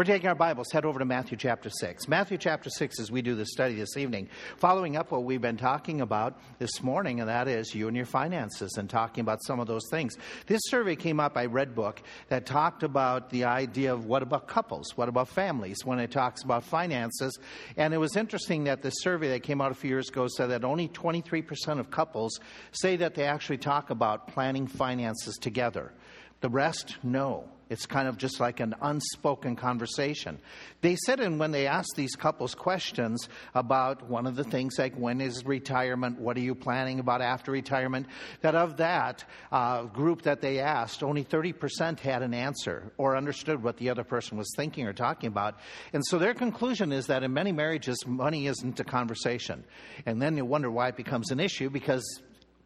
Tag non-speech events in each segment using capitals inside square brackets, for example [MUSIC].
We're taking our Bibles, head over to Matthew chapter 6. Matthew chapter 6, as we do the study this evening, following up what we've been talking about this morning, and that is you and your finances, and talking about some of those things. This survey came up by Redbook that talked about the idea of what about couples, what about families, when it talks about finances. And it was interesting that the survey that came out a few years ago said that only 23% of couples say that they actually talk about planning finances together. The rest, no. It's kind of just like an unspoken conversation. They said, and when they asked these couples questions about one of the things like when is retirement, what are you planning about after retirement, that of that uh, group that they asked, only 30% had an answer or understood what the other person was thinking or talking about. And so their conclusion is that in many marriages, money isn't a conversation. And then you wonder why it becomes an issue because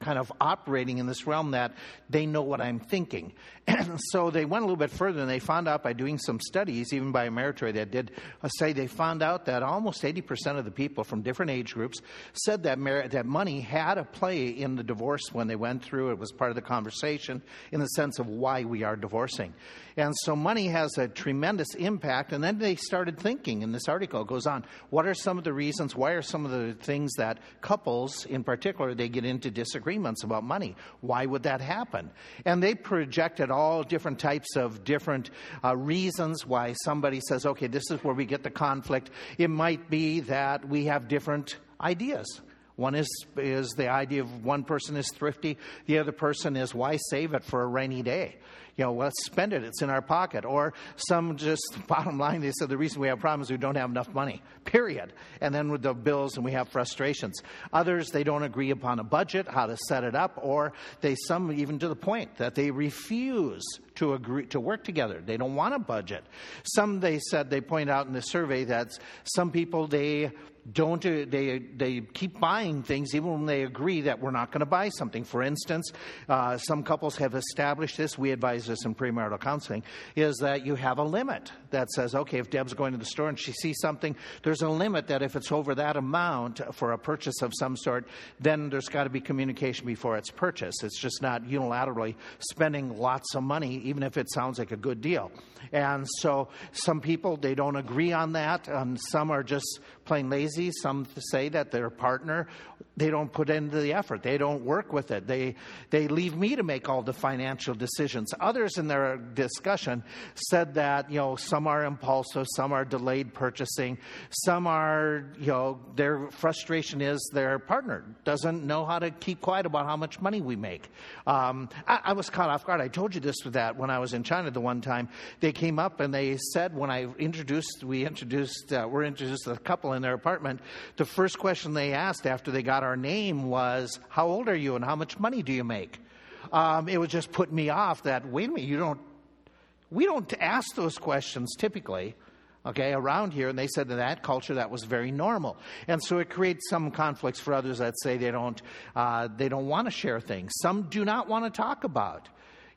kind of operating in this realm that they know what I'm thinking. [CLEARS THROAT] So they went a little bit further and they found out by doing some studies, even by Ameritrade that did a study, they found out that almost 80% of the people from different age groups said that, that money had a play in the divorce when they went through. It was part of the conversation in the sense of why we are divorcing. And so money has a tremendous impact. And then they started thinking, and this article goes on, what are some of the reasons, why are some of the things that couples in particular, they get into disagreements about money? Why would that happen? And they projected all different types of different uh, reasons why somebody says, okay, this is where we get the conflict. It might be that we have different ideas. One is, is the idea of one person is thrifty, the other person is why save it for a rainy day? You know, let's spend it. It's in our pocket. Or some just, [LAUGHS] bottom line, they said the reason we have problems we don't have enough money, period. And then with the bills and we have frustrations. Others, they don't agree upon a budget, how to set it up, or they, some even to the point that they refuse to agree to work together. They don't want a budget. Some, they said, they point out in the survey that some people, they don't they they keep buying things even when they agree that we're not going to buy something for instance uh, some couples have established this we advise this in premarital counseling is that you have a limit that says okay if deb's going to the store and she sees something there's a limit that if it's over that amount for a purchase of some sort then there's got to be communication before it's purchased it's just not unilaterally spending lots of money even if it sounds like a good deal. And so some people they don't agree on that and some are just plain lazy. Some say that their partner, they don't put into the effort. They don't work with it. They, they leave me to make all the financial decisions. Others in their discussion said that, you know, some are impulsive, some are delayed purchasing, some are, you know, their frustration is their partner doesn't know how to keep quiet about how much money we make. Um, I, I, was caught off guard. I told you this with that when I was in China the one time. They came up and they said when I introduced, we introduced, uh, we're introduced a couple in their apartment, the first question they asked after they got our name was, How old are you and how much money do you make? Um, it would just put me off that, wait a minute, you don't, we don't ask those questions typically okay, around here, and they said in that culture that was very normal, and so it creates some conflicts for others that say they don't uh, they don't want to share things. Some do not want to talk about.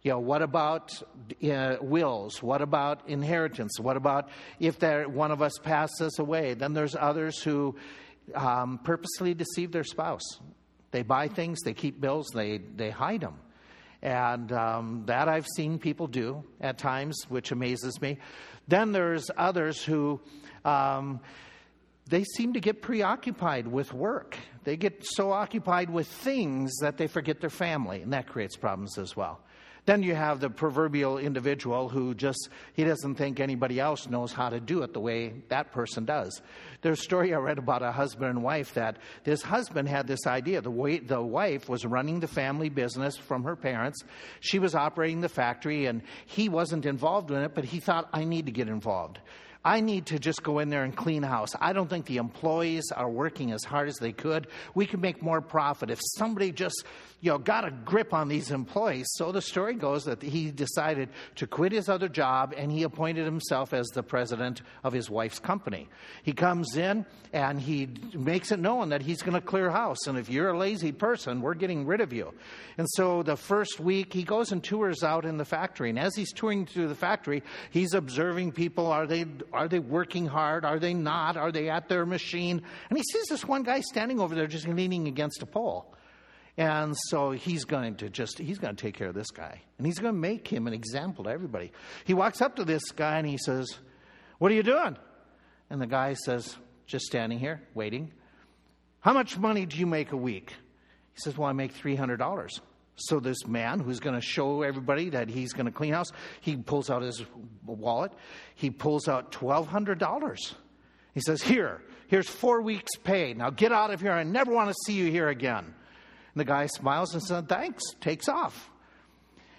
You know, what about uh, wills? What about inheritance? What about if there, one of us passes away? Then there's others who um, purposely deceive their spouse. They buy things, they keep bills, they, they hide them. And um, that I've seen people do at times, which amazes me. Then there's others who. Um, they seem to get preoccupied with work. They get so occupied with things that they forget their family, and that creates problems as well. Then you have the proverbial individual who just, he doesn't think anybody else knows how to do it the way that person does. There's a story I read about a husband and wife that this husband had this idea. The, way, the wife was running the family business from her parents. She was operating the factory and he wasn't involved in it, but he thought, I need to get involved. I need to just go in there and clean house. I don't think the employees are working as hard as they could. We could make more profit if somebody just, you know, got a grip on these employees. So the story goes that he decided to quit his other job and he appointed himself as the president of his wife's company. He comes in and he makes it known that he's going to clear house. And if you're a lazy person, we're getting rid of you. And so the first week he goes and tours out in the factory. And as he's touring through the factory, he's observing people. Are they are they working hard? Are they not? Are they at their machine? And he sees this one guy standing over there just leaning against a pole. And so he's going to just, he's going to take care of this guy. And he's going to make him an example to everybody. He walks up to this guy and he says, What are you doing? And the guy says, Just standing here, waiting. How much money do you make a week? He says, Well, I make $300. So this man who's going to show everybody that he's going to clean house, he pulls out his wallet. He pulls out $1,200. He says, Here, here's four weeks' pay. Now get out of here. I never want to see you here again. And the guy smiles and says, Thanks, takes off.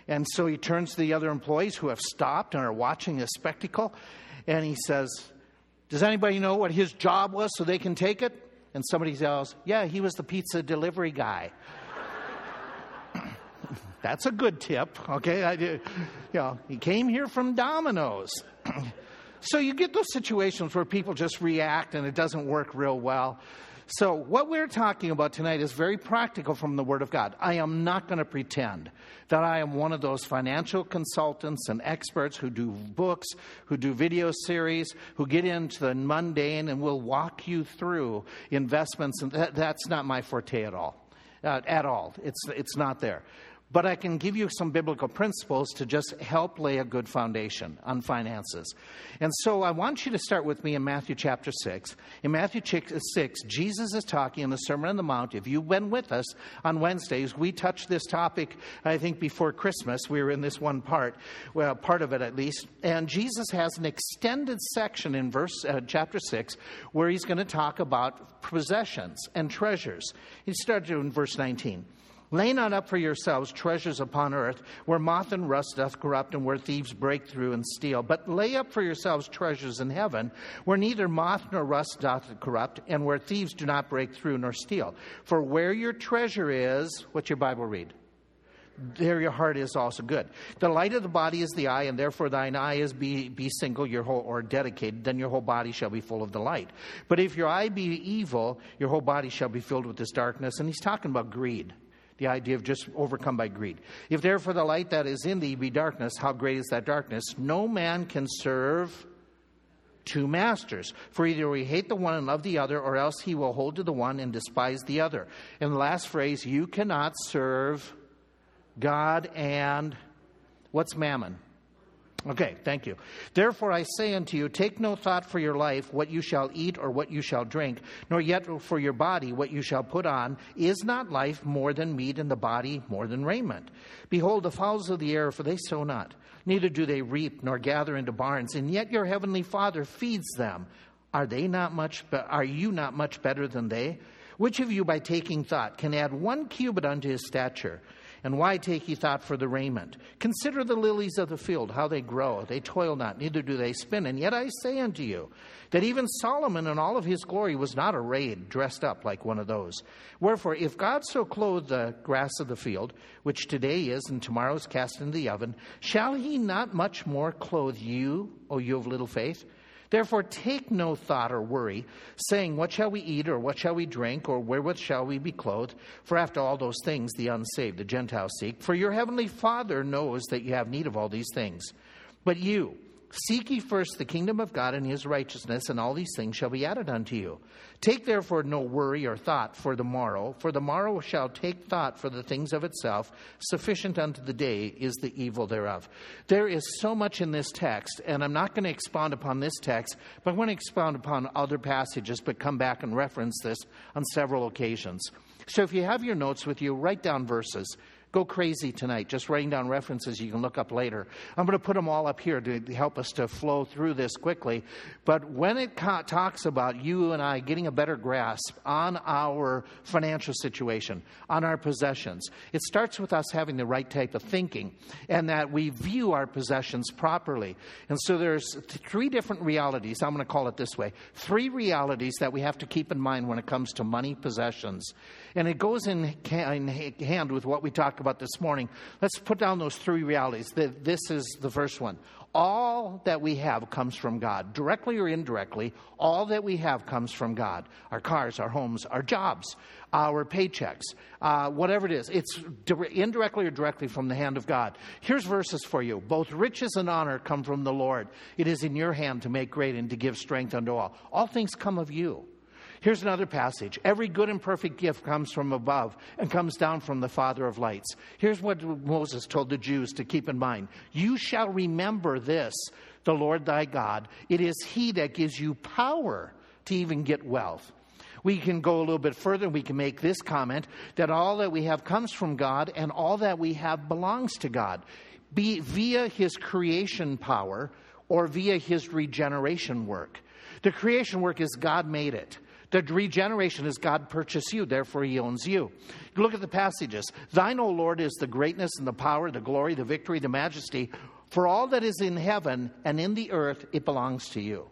And so he turns to the other employees who have stopped and are watching this spectacle. And he says, Does anybody know what his job was so they can take it? And somebody yells, Yeah, he was the pizza delivery guy. That's a good tip, okay? I, you know, he came here from Domino's. [CLEARS THROAT] so you get those situations where people just react and it doesn't work real well. So, what we're talking about tonight is very practical from the Word of God. I am not going to pretend that I am one of those financial consultants and experts who do books, who do video series, who get into the mundane and will walk you through investments. And that, that's not my forte at all. Uh, at all. It's, it's not there but I can give you some biblical principles to just help lay a good foundation on finances. And so I want you to start with me in Matthew chapter 6. In Matthew 6, Jesus is talking in the Sermon on the Mount. If you've been with us on Wednesdays, we touched this topic, I think, before Christmas. We were in this one part, well, part of it at least. And Jesus has an extended section in verse uh, chapter 6 where he's going to talk about possessions and treasures. He started in verse 19. Lay not up for yourselves treasures upon earth, where moth and rust doth corrupt, and where thieves break through and steal. But lay up for yourselves treasures in heaven, where neither moth nor rust doth corrupt, and where thieves do not break through nor steal. For where your treasure is, what's your Bible read? There your heart is also good. The light of the body is the eye, and therefore thine eye is be, be single, your whole or dedicated, then your whole body shall be full of the light. But if your eye be evil, your whole body shall be filled with this darkness. And he's talking about greed the idea of just overcome by greed. If therefore the light that is in thee be darkness, how great is that darkness? No man can serve two masters. For either we hate the one and love the other, or else he will hold to the one and despise the other. In the last phrase, you cannot serve God and what's mammon? Okay, thank you. Therefore I say unto you, take no thought for your life, what you shall eat or what you shall drink, nor yet for your body, what you shall put on. Is not life more than meat, and the body more than raiment? Behold, the fowls of the air, for they sow not, neither do they reap, nor gather into barns, and yet your heavenly Father feeds them. Are they not much? Are you not much better than they? Which of you, by taking thought, can add one cubit unto his stature? And why take ye thought for the raiment? Consider the lilies of the field, how they grow. They toil not, neither do they spin. And yet I say unto you, that even Solomon in all of his glory was not arrayed, dressed up like one of those. Wherefore, if God so clothe the grass of the field, which today is and tomorrow is cast into the oven, shall he not much more clothe you, O you of little faith? Therefore, take no thought or worry, saying, What shall we eat, or what shall we drink, or wherewith shall we be clothed? For after all those things the unsaved, the Gentiles seek. For your heavenly Father knows that you have need of all these things. But you, Seek ye first the kingdom of God and his righteousness, and all these things shall be added unto you. Take therefore no worry or thought for the morrow, for the morrow shall take thought for the things of itself. Sufficient unto the day is the evil thereof. There is so much in this text, and I'm not going to expound upon this text, but I want to expound upon other passages, but come back and reference this on several occasions. So if you have your notes with you, write down verses. Go crazy tonight, just writing down references you can look up later. I'm going to put them all up here to help us to flow through this quickly. But when it talks about you and I getting a better grasp on our financial situation, on our possessions, it starts with us having the right type of thinking and that we view our possessions properly. And so there's three different realities. I'm going to call it this way three realities that we have to keep in mind when it comes to money possessions. And it goes in hand with what we talked about this morning. Let's put down those three realities. This is the first one. All that we have comes from God, directly or indirectly. All that we have comes from God our cars, our homes, our jobs, our paychecks, uh, whatever it is. It's indirectly or directly from the hand of God. Here's verses for you Both riches and honor come from the Lord. It is in your hand to make great and to give strength unto all. All things come of you. Here's another passage. Every good and perfect gift comes from above and comes down from the Father of lights. Here's what Moses told the Jews to keep in mind You shall remember this the Lord thy God. It is he that gives you power to even get wealth. We can go a little bit further and we can make this comment that all that we have comes from God and all that we have belongs to God, be via his creation power or via his regeneration work. The creation work is God made it. The regeneration is God purchased you, therefore he owns you. Look at the passages. Thine, O Lord, is the greatness and the power, the glory, the victory, the majesty. For all that is in heaven and in the earth, it belongs to you.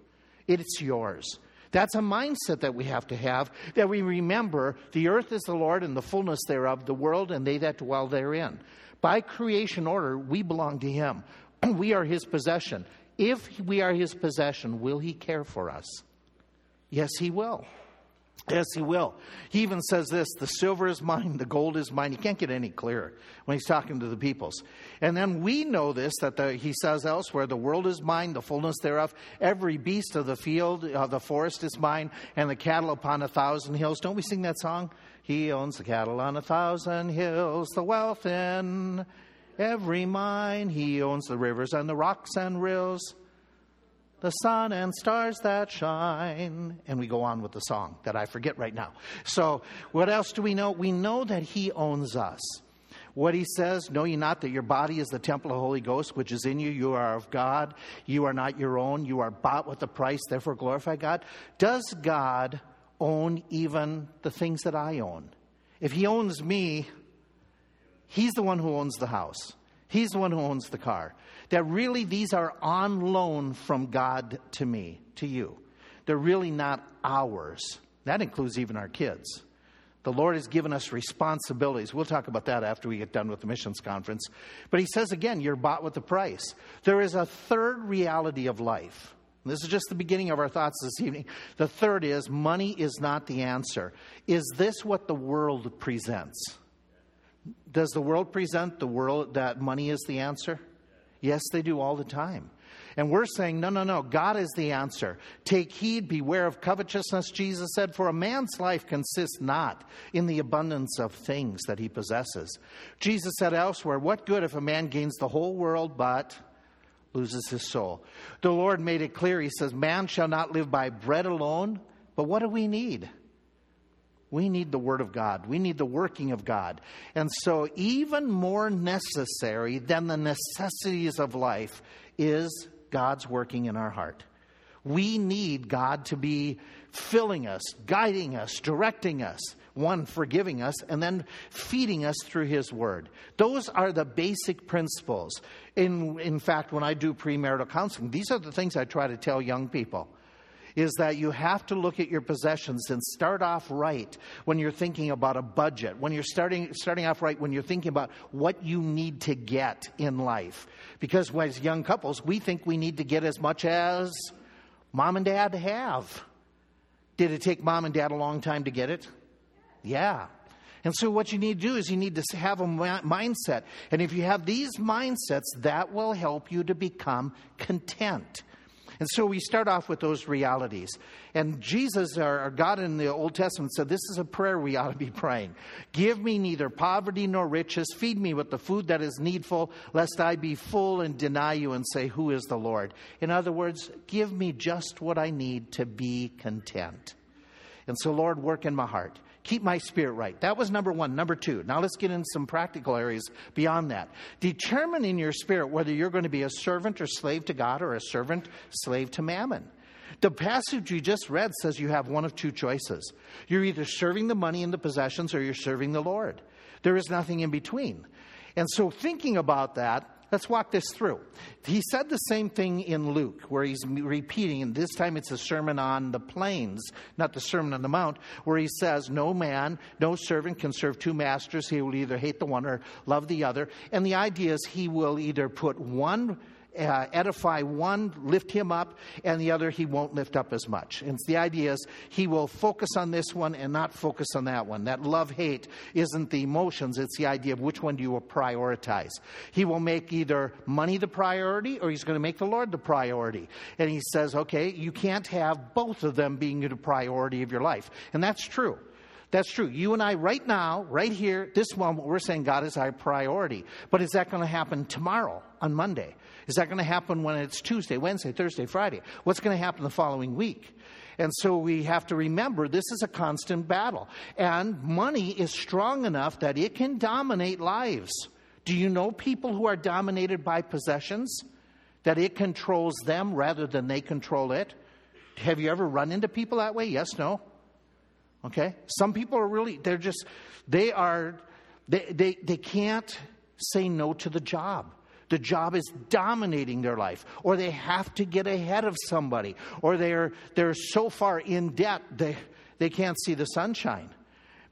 It's yours. That's a mindset that we have to have, that we remember the earth is the Lord and the fullness thereof, the world and they that dwell therein. By creation order, we belong to Him. [CLEARS THROAT] We are His possession. If we are His possession, will He care for us? Yes, He will. Yes, he will. He even says this the silver is mine, the gold is mine. He can't get any clearer when he's talking to the peoples. And then we know this that the, he says elsewhere the world is mine, the fullness thereof. Every beast of the field, uh, the forest is mine, and the cattle upon a thousand hills. Don't we sing that song? He owns the cattle on a thousand hills, the wealth in every mine. He owns the rivers and the rocks and rills the sun and stars that shine. And we go on with the song that I forget right now. So, what else do we know? We know that He owns us. What he says, Know ye not that your body is the temple of the Holy Ghost, which is in you? You are of God. You are not your own. You are bought with a price, therefore glorify God. Does God own even the things that I own? If he owns me, he's the one who owns the house. He's the one who owns the car that really these are on loan from God to me, to you. They're really not ours. That includes even our kids. The Lord has given us responsibilities. We'll talk about that after we get done with the missions conference. But He says again, you're bought with a price. There is a third reality of life. This is just the beginning of our thoughts this evening. The third is money is not the answer. Is this what the world presents? Does the world present the world that money is the answer? Yes, they do all the time. And we're saying, no, no, no, God is the answer. Take heed, beware of covetousness, Jesus said, for a man's life consists not in the abundance of things that he possesses. Jesus said elsewhere, What good if a man gains the whole world but loses his soul? The Lord made it clear. He says, Man shall not live by bread alone, but what do we need? We need the Word of God. We need the working of God. And so, even more necessary than the necessities of life is God's working in our heart. We need God to be filling us, guiding us, directing us, one, forgiving us, and then feeding us through His Word. Those are the basic principles. In, in fact, when I do premarital counseling, these are the things I try to tell young people is that you have to look at your possessions and start off right when you're thinking about a budget, when you're starting, starting off right when you're thinking about what you need to get in life. Because as young couples, we think we need to get as much as mom and dad have. Did it take mom and dad a long time to get it? Yeah. And so, what you need to do is you need to have a mindset. And if you have these mindsets, that will help you to become content. And so we start off with those realities. And Jesus, our God in the Old Testament, said this is a prayer we ought to be praying. Give me neither poverty nor riches. Feed me with the food that is needful, lest I be full and deny you and say, Who is the Lord? In other words, give me just what I need to be content. And so, Lord, work in my heart. Keep my spirit right. That was number one. Number two, now let's get into some practical areas beyond that. Determine in your spirit whether you're going to be a servant or slave to God or a servant, slave to mammon. The passage you just read says you have one of two choices. You're either serving the money and the possessions or you're serving the Lord. There is nothing in between. And so, thinking about that, Let's walk this through. He said the same thing in Luke, where he's repeating, and this time it's a sermon on the plains, not the Sermon on the Mount, where he says, No man, no servant can serve two masters. He will either hate the one or love the other. And the idea is he will either put one uh, edify one, lift him up, and the other he won't lift up as much. And the idea is he will focus on this one and not focus on that one. That love hate isn't the emotions, it's the idea of which one do you prioritize. He will make either money the priority or he's going to make the Lord the priority. And he says, okay, you can't have both of them being the priority of your life. And that's true. That's true. You and I, right now, right here, this moment, we're saying God is our priority. But is that going to happen tomorrow, on Monday? Is that going to happen when it's Tuesday, Wednesday, Thursday, Friday? What's going to happen the following week? And so we have to remember this is a constant battle. And money is strong enough that it can dominate lives. Do you know people who are dominated by possessions? That it controls them rather than they control it? Have you ever run into people that way? Yes, no? Okay? Some people are really, they're just, they are, they, they, they can't say no to the job. The job is dominating their life, or they have to get ahead of somebody, or they're, they're so far in debt they, they can't see the sunshine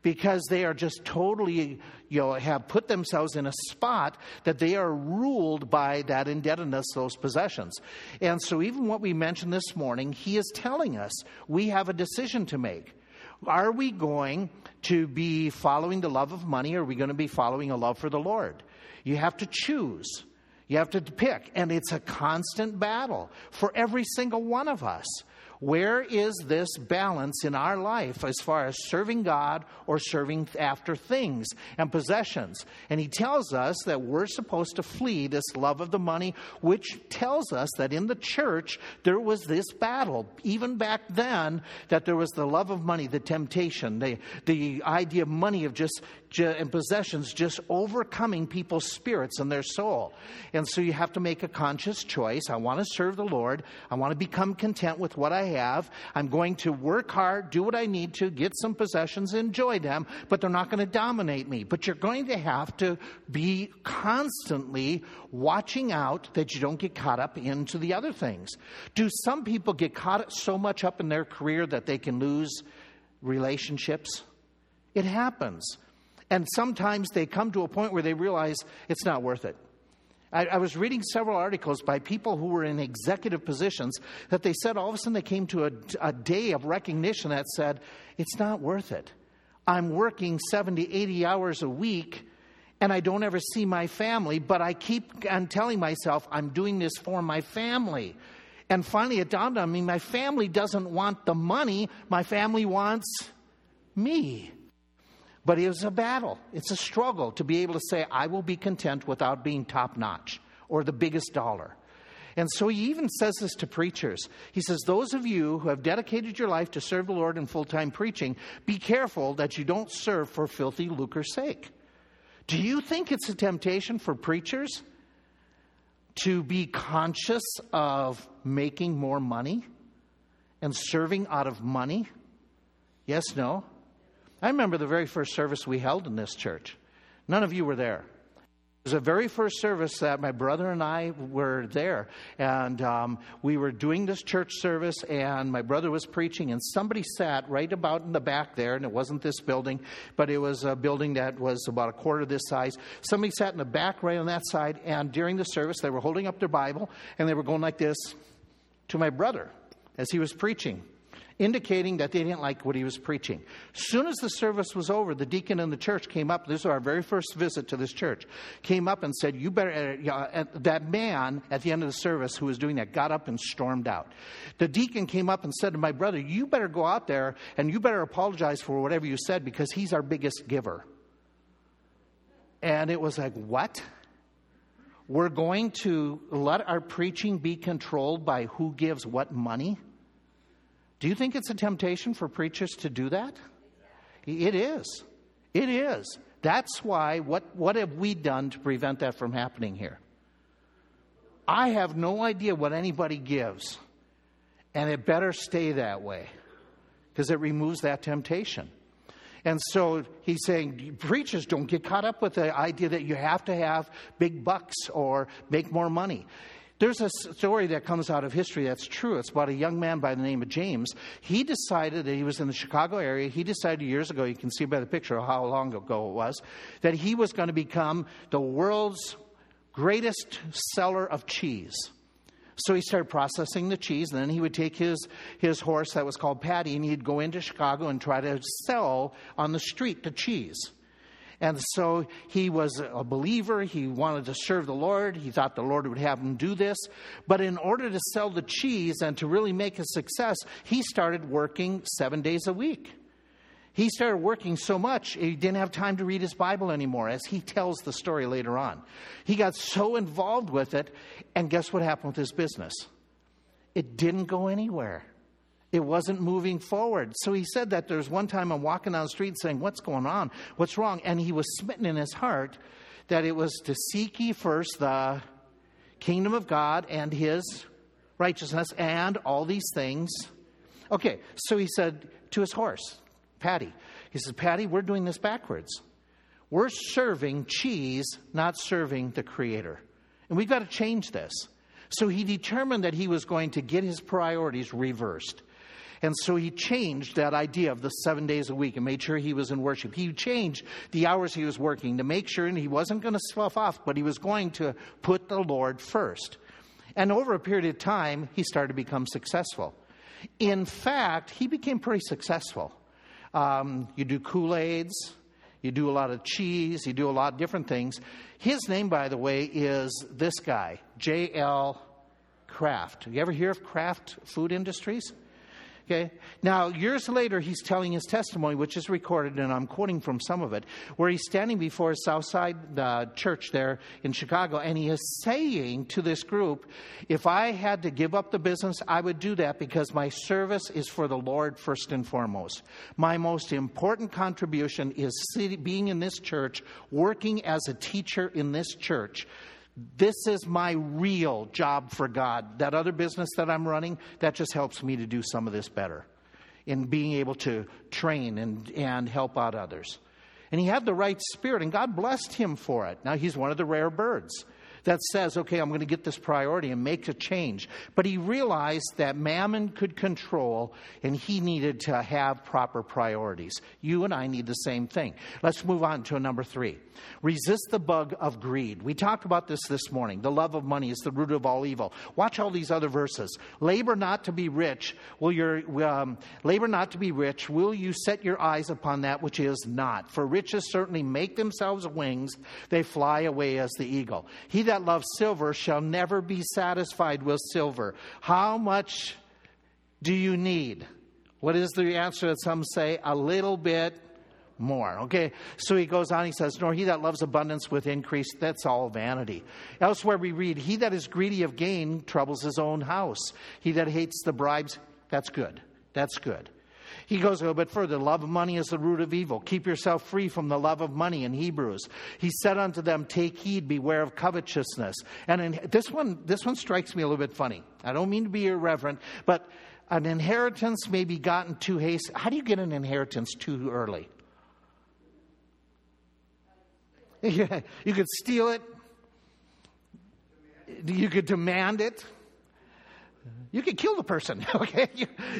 because they are just totally, you know, have put themselves in a spot that they are ruled by that indebtedness, those possessions. And so, even what we mentioned this morning, he is telling us we have a decision to make. Are we going to be following the love of money or are we going to be following a love for the Lord? You have to choose. You have to pick. And it's a constant battle for every single one of us. Where is this balance in our life as far as serving God or serving after things and possessions? And he tells us that we're supposed to flee this love of the money, which tells us that in the church there was this battle, even back then, that there was the love of money, the temptation, the, the idea of money of just and possessions just overcoming people's spirits and their soul. And so you have to make a conscious choice. I want to serve the Lord. I want to become content with what I have. I'm going to work hard, do what I need to, get some possessions, enjoy them, but they're not going to dominate me. But you're going to have to be constantly watching out that you don't get caught up into the other things. Do some people get caught so much up in their career that they can lose relationships? It happens. And sometimes they come to a point where they realize it's not worth it. I, I, was reading several articles by people who were in executive positions that they said all of a sudden they came to a, a day of recognition that said, it's not worth it. I'm working 70, 80 hours a week and I don't ever see my family, but I keep on telling myself I'm doing this for my family. And finally, it dawned on me my family doesn't want the money, my family wants me. But it was a battle. It's a struggle to be able to say, I will be content without being top notch or the biggest dollar. And so he even says this to preachers. He says, Those of you who have dedicated your life to serve the Lord in full time preaching, be careful that you don't serve for filthy lucre's sake. Do you think it's a temptation for preachers to be conscious of making more money and serving out of money? Yes, no? I remember the very first service we held in this church. None of you were there. It was the very first service that my brother and I were there. And um, we were doing this church service, and my brother was preaching, and somebody sat right about in the back there, and it wasn't this building, but it was a building that was about a quarter this size. Somebody sat in the back right on that side, and during the service, they were holding up their Bible, and they were going like this to my brother as he was preaching indicating that they didn't like what he was preaching. Soon as the service was over, the deacon in the church came up. This was our very first visit to this church. Came up and said, "You better." Uh, that man at the end of the service who was doing that got up and stormed out. The deacon came up and said to my brother, "You better go out there and you better apologize for whatever you said because he's our biggest giver." And it was like, "What?" We're going to let our preaching be controlled by who gives what money? Do you think it's a temptation for preachers to do that? It is. It is. That's why, what, what have we done to prevent that from happening here? I have no idea what anybody gives, and it better stay that way because it removes that temptation. And so he's saying, preachers don't get caught up with the idea that you have to have big bucks or make more money. There's a story that comes out of history that's true. It's about a young man by the name of James. He decided that he was in the Chicago area. He decided years ago, you can see by the picture how long ago it was, that he was going to become the world's greatest seller of cheese. So he started processing the cheese, and then he would take his, his horse that was called Patty, and he'd go into Chicago and try to sell on the street the cheese. And so he was a believer. He wanted to serve the Lord. He thought the Lord would have him do this. But in order to sell the cheese and to really make a success, he started working seven days a week. He started working so much, he didn't have time to read his Bible anymore, as he tells the story later on. He got so involved with it, and guess what happened with his business? It didn't go anywhere. It wasn't moving forward. So he said that there's one time I'm walking down the street saying, What's going on? What's wrong? And he was smitten in his heart that it was to seek ye first the kingdom of God and his righteousness and all these things. Okay, so he said to his horse, Patty, he says, Patty, we're doing this backwards. We're serving cheese, not serving the Creator. And we've got to change this. So he determined that he was going to get his priorities reversed. And so he changed that idea of the seven days a week and made sure he was in worship. He changed the hours he was working to make sure and he wasn't going to slough off, but he was going to put the Lord first. And over a period of time, he started to become successful. In fact, he became pretty successful. Um, you do Kool Aids, you do a lot of cheese, you do a lot of different things. His name, by the way, is this guy, J.L. Kraft. You ever hear of Kraft Food Industries? Okay? Now, years later, he's telling his testimony, which is recorded, and I'm quoting from some of it, where he's standing before a Southside uh, church there in Chicago, and he is saying to this group, If I had to give up the business, I would do that because my service is for the Lord first and foremost. My most important contribution is being in this church, working as a teacher in this church this is my real job for God. That other business that I'm running, that just helps me to do some of this better in being able to train and, and help out others. And he had the right spirit, and God blessed him for it. Now, he's one of the rare birds that says, okay, I'm going to get this priority and make a change. But he realized that mammon could control and he needed to have proper priorities. You and I need the same thing. Let's move on to number three resist the bug of greed. We talked about this this morning. The love of money is the root of all evil. Watch all these other verses. Labor not to be rich. Will your um, labor not to be rich? Will you set your eyes upon that which is not? For riches certainly make themselves wings; they fly away as the eagle. He that that loves silver shall never be satisfied with silver. How much do you need? What is the answer that some say? A little bit more. Okay, so he goes on, he says, Nor he that loves abundance with increase, that's all vanity. Elsewhere we read, He that is greedy of gain troubles his own house. He that hates the bribes, that's good. That's good. He goes a little bit further. Love of money is the root of evil. Keep yourself free from the love of money in Hebrews. He said unto them, Take heed, beware of covetousness. And in, this one, this one strikes me a little bit funny. I don't mean to be irreverent, but an inheritance may be gotten too hasty. How do you get an inheritance too early? [LAUGHS] you could steal it. You could demand it. You could kill the person, [LAUGHS] okay?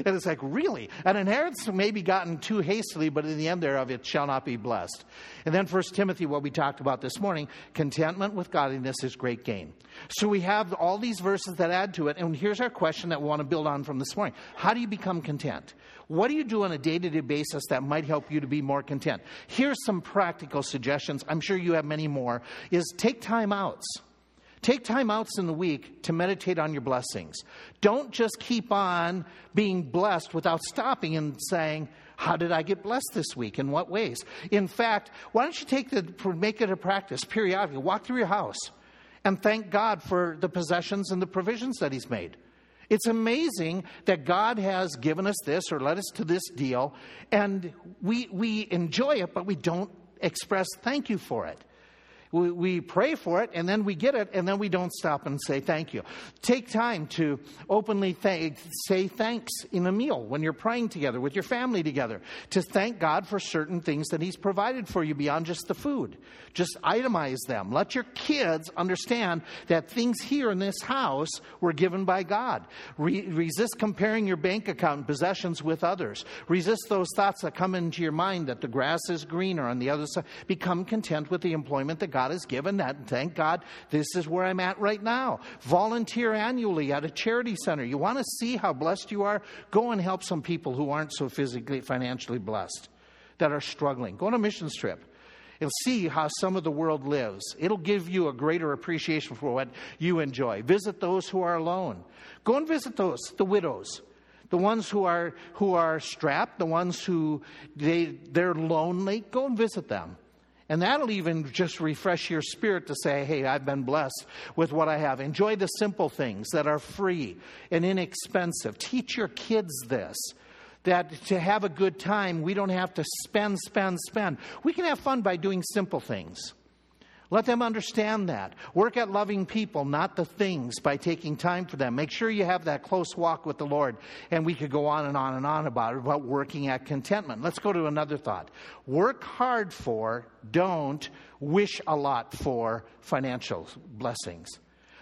And it's like, really? An inheritance may be gotten too hastily, but in the end thereof it shall not be blessed. And then First Timothy, what we talked about this morning, contentment with godliness is great gain. So we have all these verses that add to it, and here's our question that we want to build on from this morning. How do you become content? What do you do on a day to day basis that might help you to be more content? Here's some practical suggestions. I'm sure you have many more. Is take time outs. Take time outs in the week to meditate on your blessings. Don't just keep on being blessed without stopping and saying, how did I get blessed this week? In what ways? In fact, why don't you take the make it a practice periodically? Walk through your house and thank God for the possessions and the provisions that He's made. It's amazing that God has given us this or led us to this deal, and we, we enjoy it, but we don't express thank you for it we, we pray for it and then we get it and then we don't stop and say thank you. Take time to openly say thanks in a meal when you're praying together with your family together to thank God for certain things that He's provided for you beyond just the food. Just itemize them. Let your kids understand that things here in this house were given by God. Re- resist comparing your bank account and possessions with others. Resist those thoughts that come into your mind that the grass is greener on the other side. Become content with the employment that God God has given that. And thank God this is where I'm at right now. Volunteer annually at a charity center. You want to see how blessed you are? Go and help some people who aren't so physically, financially blessed, that are struggling. Go on a missions trip and see how some of the world lives. It'll give you a greater appreciation for what you enjoy. Visit those who are alone. Go and visit those, the widows The ones who are, who are strapped, the ones who they, they're lonely, go and visit them. And that'll even just refresh your spirit to say, hey, I've been blessed with what I have. Enjoy the simple things that are free and inexpensive. Teach your kids this that to have a good time, we don't have to spend, spend, spend. We can have fun by doing simple things. Let them understand that. Work at loving people, not the things, by taking time for them. Make sure you have that close walk with the Lord. And we could go on and on and on about it, about working at contentment. Let's go to another thought. Work hard for, don't wish a lot for financial blessings.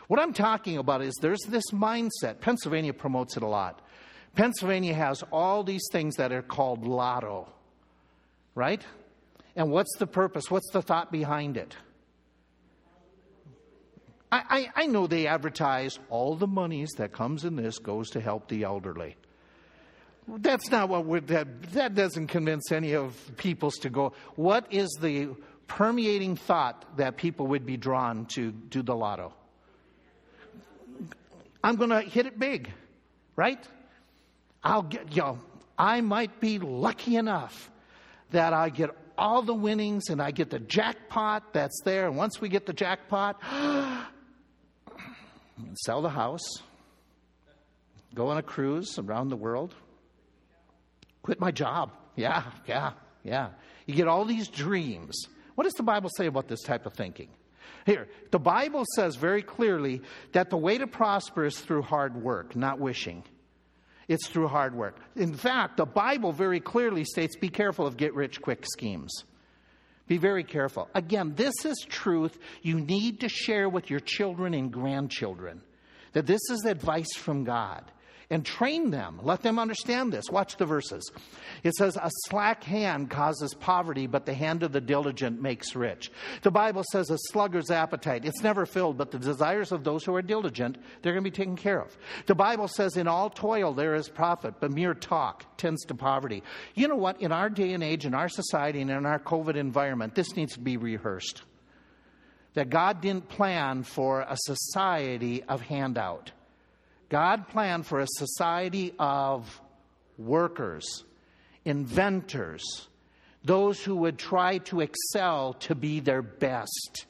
What I'm talking about is there's this mindset. Pennsylvania promotes it a lot. Pennsylvania has all these things that are called lotto, right? And what's the purpose? What's the thought behind it? I, I, I know they advertise all the monies that comes in this goes to help the elderly. That's not what we're, that, that doesn't convince any of peoples to go. What is the permeating thought that people would be drawn to do the lotto? I'm going to hit it big, right? I'll get, you know, I might be lucky enough that I get all the winnings and I get the jackpot that's there. And once we get the jackpot, [GASPS] sell the house, go on a cruise around the world, quit my job. Yeah, yeah, yeah. You get all these dreams. What does the Bible say about this type of thinking? Here, the Bible says very clearly that the way to prosper is through hard work, not wishing. It's through hard work. In fact, the Bible very clearly states be careful of get rich quick schemes. Be very careful. Again, this is truth you need to share with your children and grandchildren. That this is advice from God and train them. Let them understand this. Watch the verses. It says, A slack hand causes poverty, but the hand of the diligent makes rich. The Bible says, A sluggard's appetite, it's never filled, but the desires of those who are diligent, they're going to be taken care of. The Bible says, In all toil there is profit, but mere talk tends to poverty. You know what? In our day and age, in our society, and in our COVID environment, this needs to be rehearsed. That God didn't plan for a society of handout. God planned for a society of workers, inventors, those who would try to excel to be their best.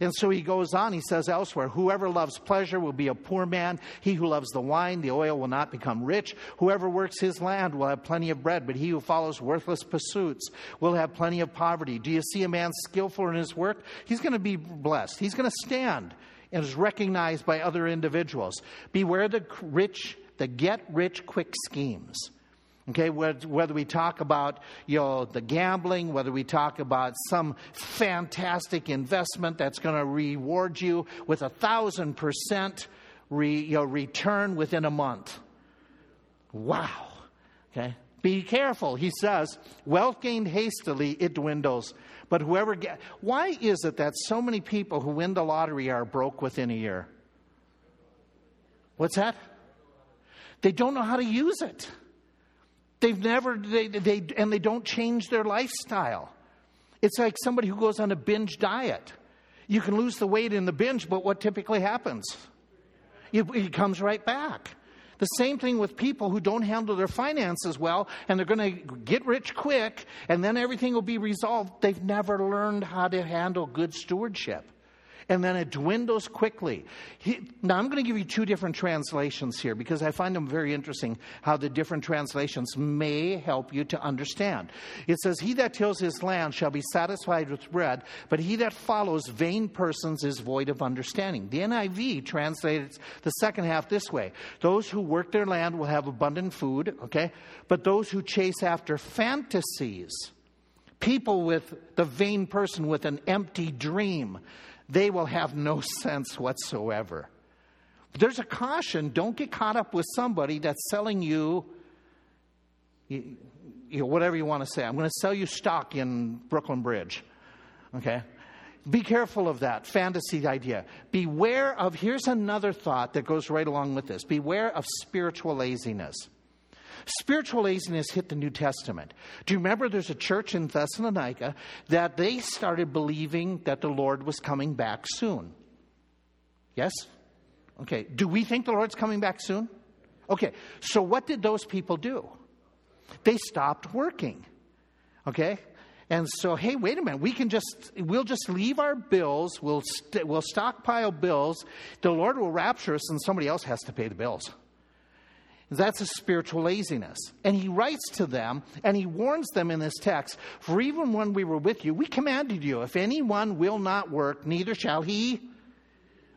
And so he goes on, he says elsewhere, whoever loves pleasure will be a poor man. He who loves the wine, the oil will not become rich. Whoever works his land will have plenty of bread, but he who follows worthless pursuits will have plenty of poverty. Do you see a man skillful in his work? He's going to be blessed. He's going to stand and is recognized by other individuals. Beware the rich, the get rich quick schemes. Okay, whether we talk about you know the gambling, whether we talk about some fantastic investment that's going to reward you with a thousand percent return within a month. Wow. Okay, be careful. He says, wealth gained hastily it dwindles, but whoever get, why is it that so many people who win the lottery are broke within a year? What's that? They don't know how to use it. They've never, they, they, and they don't change their lifestyle. It's like somebody who goes on a binge diet. You can lose the weight in the binge, but what typically happens? It, it comes right back. The same thing with people who don't handle their finances well and they're going to get rich quick and then everything will be resolved. They've never learned how to handle good stewardship and then it dwindles quickly. He, now, I'm going to give you two different translations here because I find them very interesting how the different translations may help you to understand. It says, He that tills his land shall be satisfied with bread, but he that follows vain persons is void of understanding. The NIV translates the second half this way Those who work their land will have abundant food, okay? But those who chase after fantasies, people with the vain person with an empty dream, they will have no sense whatsoever. There's a caution don't get caught up with somebody that's selling you, you, you know, whatever you want to say. I'm going to sell you stock in Brooklyn Bridge. Okay? Be careful of that fantasy idea. Beware of, here's another thought that goes right along with this beware of spiritual laziness. Spiritual laziness hit the New Testament. Do you remember there's a church in Thessalonica that they started believing that the Lord was coming back soon? Yes? Okay. Do we think the Lord's coming back soon? Okay, so what did those people do? They stopped working. Okay? And so, hey, wait a minute. We can just, we'll just leave our bills. We'll, we st- we'll stockpile bills. The Lord will rapture us and somebody else has to pay the bills. That's a spiritual laziness. And he writes to them and he warns them in this text For even when we were with you, we commanded you, if anyone will not work, neither shall he.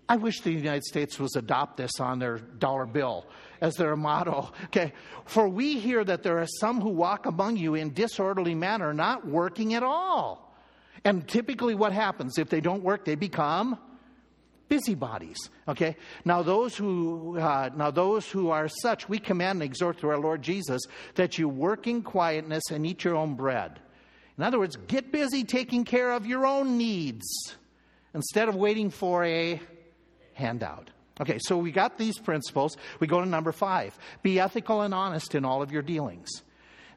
I wish the United States was adopt this on their dollar bill as their motto. Okay. For we hear that there are some who walk among you in disorderly manner, not working at all. And typically what happens if they don't work, they become busybodies. Okay. Now those who uh, now those who are such, we command and exhort through our Lord Jesus that you work in quietness and eat your own bread. In other words, get busy taking care of your own needs instead of waiting for a handout. Okay, so we got these principles. We go to number five be ethical and honest in all of your dealings.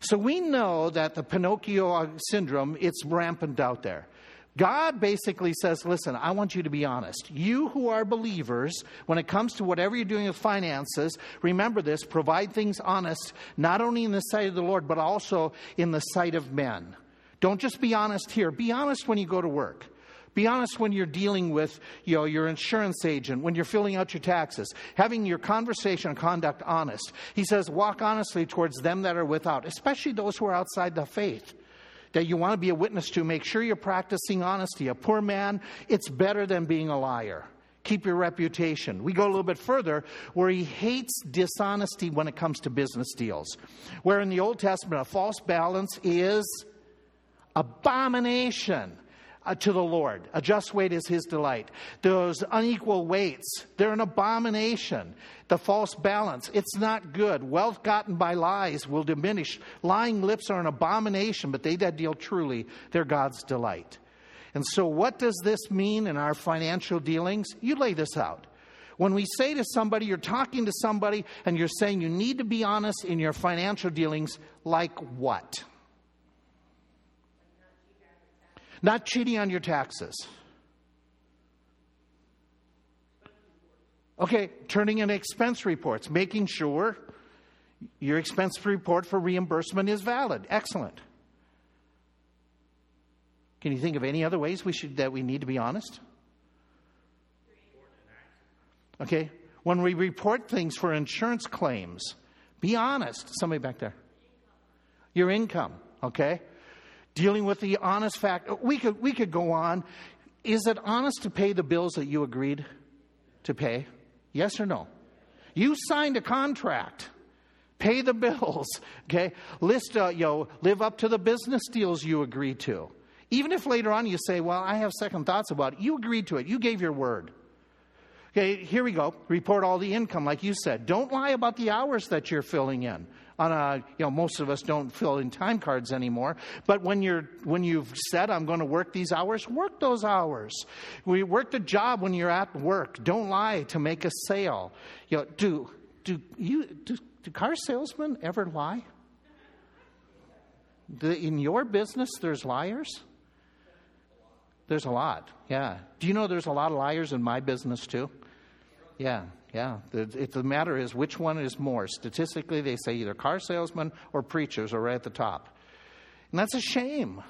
So we know that the Pinocchio syndrome, it's rampant out there. God basically says, listen, I want you to be honest. You who are believers, when it comes to whatever you're doing with finances, remember this provide things honest, not only in the sight of the Lord, but also in the sight of men. Don't just be honest here, be honest when you go to work. Be honest when you're dealing with you know, your insurance agent, when you're filling out your taxes, having your conversation and conduct honest. He says, walk honestly towards them that are without, especially those who are outside the faith that you want to be a witness to, make sure you're practicing honesty. A poor man, it's better than being a liar. Keep your reputation. We go a little bit further where he hates dishonesty when it comes to business deals. Where in the Old Testament, a false balance is abomination uh, to the Lord. A just weight is his delight. Those unequal weights, they're an abomination. The false balance, it's not good. Wealth gotten by lies will diminish. Lying lips are an abomination, but they that deal truly, they're God's delight. And so, what does this mean in our financial dealings? You lay this out. When we say to somebody, you're talking to somebody, and you're saying you need to be honest in your financial dealings, like what? Not cheating on your taxes. Okay, turning in expense reports, making sure your expense report for reimbursement is valid. Excellent. Can you think of any other ways we should that we need to be honest? Okay, when we report things for insurance claims, be honest. Somebody back there. Your income, okay? Dealing with the honest fact. We could, we could go on. Is it honest to pay the bills that you agreed to pay? Yes or no? You signed a contract. Pay the bills. [LAUGHS] Okay? List, uh, you know, live up to the business deals you agreed to. Even if later on you say, well, I have second thoughts about it, you agreed to it. You gave your word. Okay, here we go. Report all the income, like you said. Don't lie about the hours that you're filling in on a, you know, most of us don't fill in time cards anymore. But when you're, when you've said, I'm going to work these hours, work those hours. We work the job when you're at work. Don't lie to make a sale. You know, do, do you, do, do car salesmen ever lie? The, in your business, there's liars? There's a lot, yeah. Do you know there's a lot of liars in my business too? Yeah, yeah. The, if the matter is which one is more, statistically, they say either car salesmen or preachers are right at the top. And that's a shame.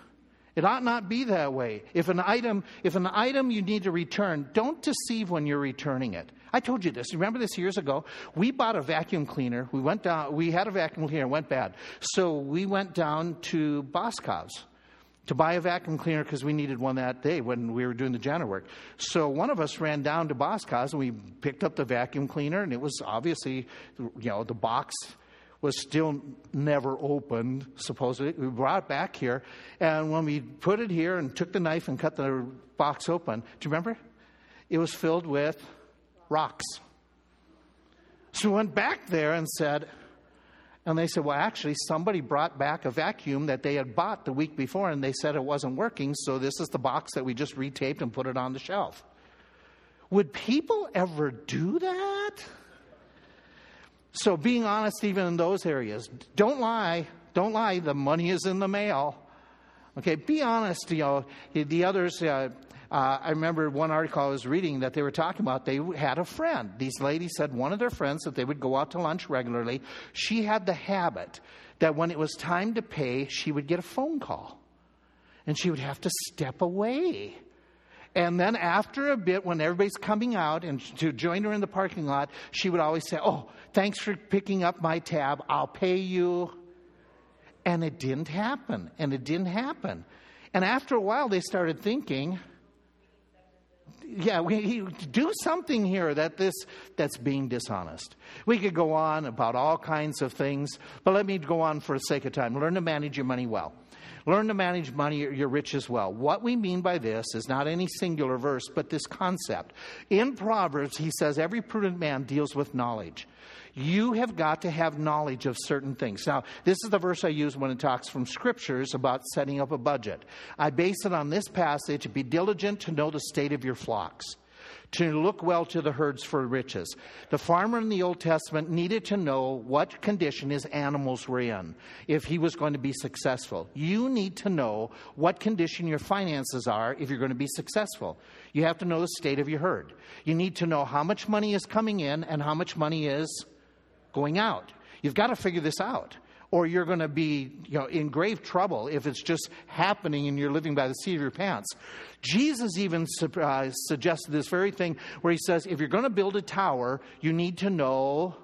It ought not be that way. If an item, if an item you need to return, don't deceive when you're returning it. I told you this. Remember this years ago? We bought a vacuum cleaner. We went down. We had a vacuum cleaner. It went bad. So we went down to Boscov's to buy a vacuum cleaner because we needed one that day when we were doing the janitor work. So one of us ran down to Boscov's and we picked up the vacuum cleaner, and it was obviously, you know, the box was still never opened, supposedly. We brought it back here, and when we put it here and took the knife and cut the box open, do you remember? It was filled with rocks. So we went back there and said, and they said, well, actually, somebody brought back a vacuum that they had bought the week before, and they said it wasn't working, so this is the box that we just retaped and put it on the shelf. Would people ever do that? So, being honest, even in those areas, don't lie. Don't lie. The money is in the mail. Okay, be honest. You know, the others. Uh, uh, I remember one article I was reading that they were talking about. They had a friend. These ladies said one of their friends that they would go out to lunch regularly. She had the habit that when it was time to pay, she would get a phone call, and she would have to step away. And then after a bit, when everybody's coming out and to join her in the parking lot, she would always say, Oh, thanks for picking up my tab. I'll pay you. And it didn't happen. And it didn't happen. And after a while, they started thinking, yeah, we do something here that this that's being dishonest. We could go on about all kinds of things, but let me go on for the sake of time. Learn to manage your money well. Learn to manage money, your riches well. What we mean by this is not any singular verse, but this concept. In Proverbs, he says, every prudent man deals with knowledge. You have got to have knowledge of certain things. Now, this is the verse I use when it talks from scriptures about setting up a budget. I base it on this passage be diligent to know the state of your flocks to look well to the herds for riches. The farmer in the Old Testament needed to know what condition his animals were in if he was going to be successful. You need to know what condition your finances are if you're going to be successful. You have to know the state of your herd. You need to know how much money is coming in and how much money is going out. You've got to figure this out or you're going to be you know, in grave trouble if it's just happening and you're living by the seat of your pants. Jesus even uh, suggested this very thing where he says, if you're going to build a tower, you need to know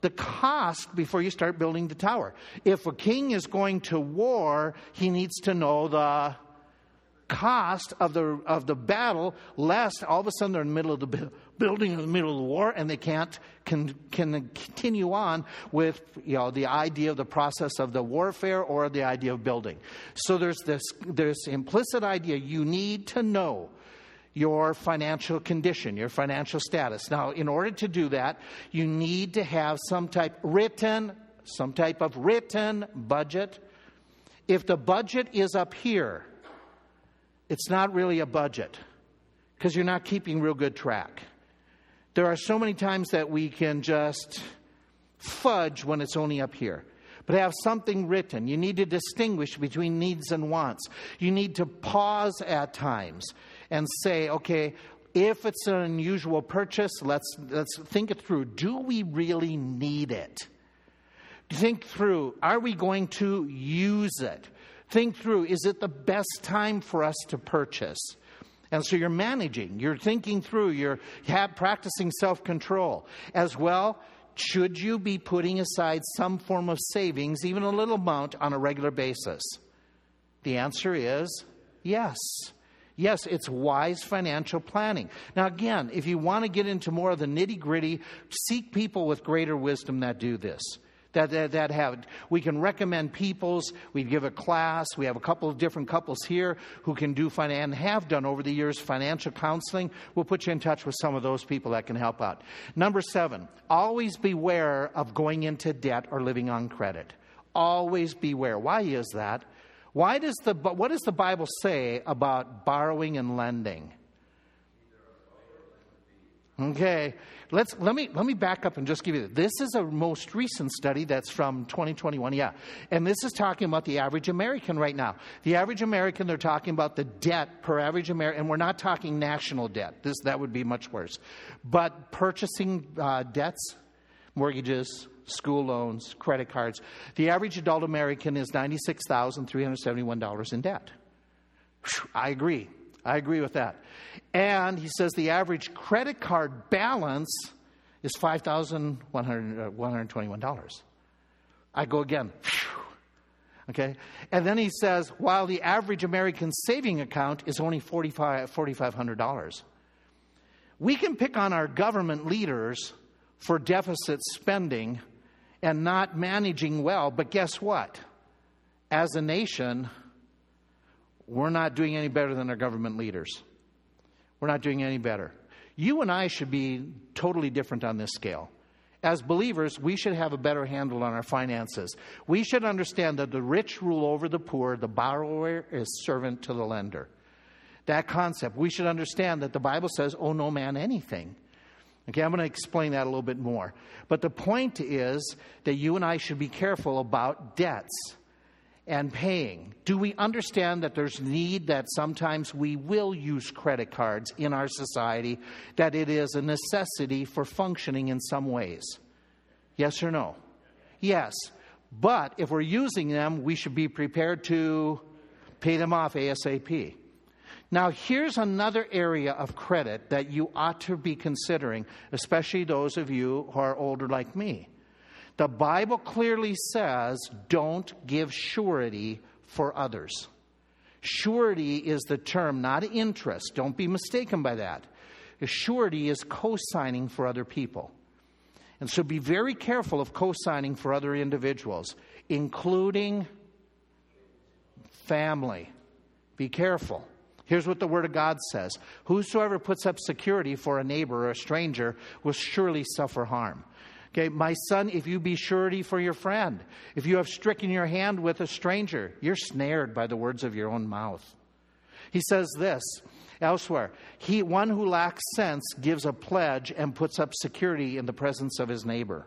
the cost before you start building the tower. If a king is going to war, he needs to know the cost of the, of the battle, lest all of a sudden they're in the middle of the building in the middle of the war and they can't can, can continue on with you know, the idea of the process of the warfare or the idea of building. So there's this, this implicit idea you need to know your financial condition, your financial status. Now, in order to do that, you need to have some type written, some type of written budget. If the budget is up here, it's not really a budget because you're not keeping real good track. There are so many times that we can just fudge when it's only up here. But have something written. You need to distinguish between needs and wants. You need to pause at times and say, okay, if it's an unusual purchase, let's, let's think it through. Do we really need it? Think through, are we going to use it? Think through, is it the best time for us to purchase? And so you're managing, you're thinking through, you're practicing self control. As well, should you be putting aside some form of savings, even a little amount, on a regular basis? The answer is yes. Yes, it's wise financial planning. Now, again, if you want to get into more of the nitty gritty, seek people with greater wisdom that do this that, that, that have. We can recommend peoples. We give a class. We have a couple of different couples here who can do and have done over the years financial counseling. We'll put you in touch with some of those people that can help out. Number seven, always beware of going into debt or living on credit. Always beware. Why is that? Why does the, what does the Bible say about borrowing and lending? Okay, let's let me let me back up and just give you this. This is a most recent study that's from 2021. Yeah, and this is talking about the average American right now. The average American, they're talking about the debt per average American, and we're not talking national debt. This that would be much worse. But purchasing uh, debts, mortgages, school loans, credit cards. The average adult American is ninety six thousand three hundred seventy one dollars in debt. I agree. I agree with that. And he says the average credit card balance is $5,121. Uh, I go again. Okay? And then he says, while the average American saving account is only $4,500. We can pick on our government leaders for deficit spending and not managing well, but guess what? As a nation, we're not doing any better than our government leaders. We're not doing any better. You and I should be totally different on this scale. As believers, we should have a better handle on our finances. We should understand that the rich rule over the poor, the borrower is servant to the lender. That concept, we should understand that the Bible says, owe no man anything. Okay, I'm going to explain that a little bit more. But the point is that you and I should be careful about debts and paying. Do we understand that there's need that sometimes we will use credit cards in our society, that it is a necessity for functioning in some ways? Yes or no? Yes. But if we're using them, we should be prepared to pay them off ASAP. Now, here's another area of credit that you ought to be considering, especially those of you who are older like me. The Bible clearly says don't give surety for others. Surety is the term, not interest. Don't be mistaken by that. Surety is co signing for other people. And so be very careful of co signing for other individuals, including family. Be careful. Here's what the Word of God says Whosoever puts up security for a neighbor or a stranger will surely suffer harm. Okay, my son, if you be surety for your friend, if you have stricken your hand with a stranger, you're snared by the words of your own mouth. He says this elsewhere he, one who lacks sense gives a pledge and puts up security in the presence of his neighbor.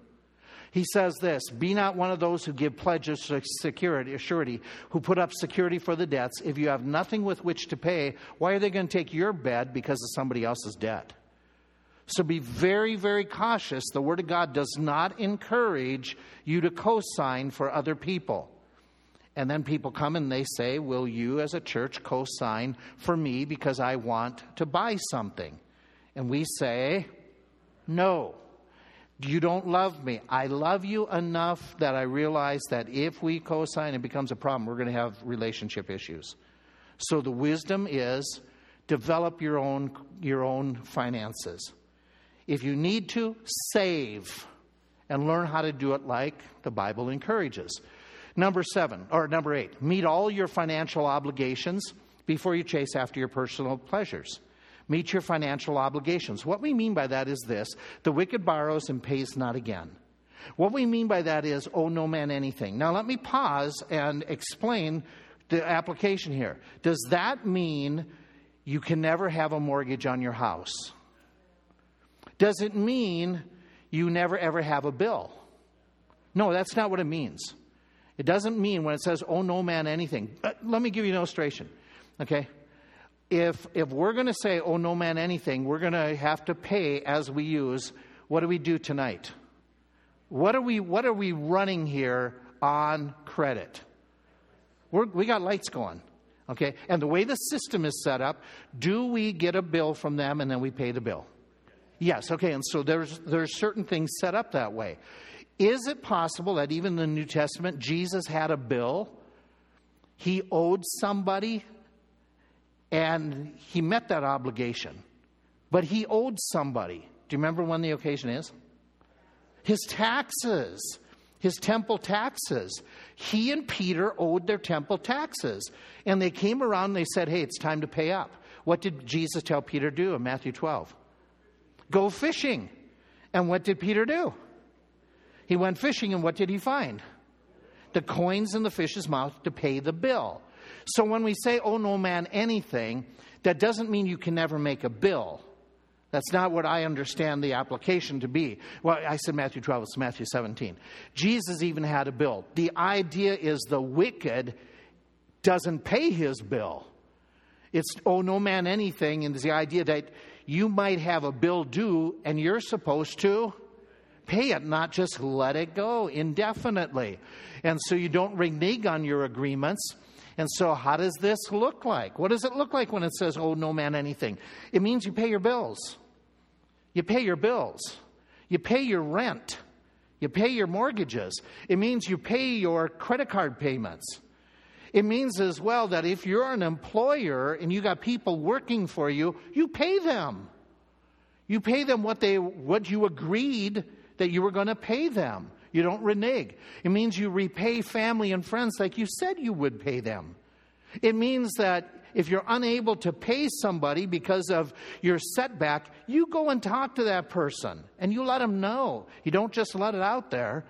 He says this Be not one of those who give pledges of security, surety, who put up security for the debts. If you have nothing with which to pay, why are they going to take your bed because of somebody else's debt? So be very, very cautious. The Word of God does not encourage you to co sign for other people. And then people come and they say, Will you as a church co sign for me because I want to buy something? And we say, No. You don't love me. I love you enough that I realize that if we co sign, it becomes a problem. We're going to have relationship issues. So the wisdom is develop your own, your own finances. If you need to, save and learn how to do it like the Bible encourages. Number seven, or number eight, meet all your financial obligations before you chase after your personal pleasures. Meet your financial obligations. What we mean by that is this the wicked borrows and pays not again. What we mean by that is, owe no man anything. Now, let me pause and explain the application here. Does that mean you can never have a mortgage on your house? Does it mean you never ever have a bill? No, that's not what it means. It doesn't mean when it says, owe no man anything. But let me give you an illustration. Okay? if, if we're going to say, oh, no man anything, we're going to have to pay as we use, what do we do tonight? What are we, what are we running here on credit? We're, we got lights going. Okay? And the way the system is set up, do we get a bill from them and then we pay the bill? Yes, okay, and so there's there's certain things set up that way. Is it possible that even in the New Testament Jesus had a bill? He owed somebody and he met that obligation. But he owed somebody. Do you remember when the occasion is? His taxes, his temple taxes. He and Peter owed their temple taxes. And they came around and they said, Hey, it's time to pay up. What did Jesus tell Peter to do in Matthew 12? Go fishing. And what did Peter do? He went fishing, and what did he find? The coins in the fish's mouth to pay the bill. So when we say, oh, no man anything, that doesn't mean you can never make a bill. That's not what I understand the application to be. Well, I said Matthew 12, it's Matthew 17. Jesus even had a bill. The idea is the wicked doesn't pay his bill. It's, oh, no man anything, and the idea that you might have a bill due and you're supposed to pay it, not just let it go indefinitely. And so you don't renege on your agreements. And so, how does this look like? What does it look like when it says, oh, no man anything? It means you pay your bills. You pay your bills. You pay your rent. You pay your mortgages. It means you pay your credit card payments. It means as well that if you're an employer and you got people working for you, you pay them. You pay them what they what you agreed that you were going to pay them. You don't renege. It means you repay family and friends like you said you would pay them. It means that if you're unable to pay somebody because of your setback, you go and talk to that person and you let them know. You don't just let it out there.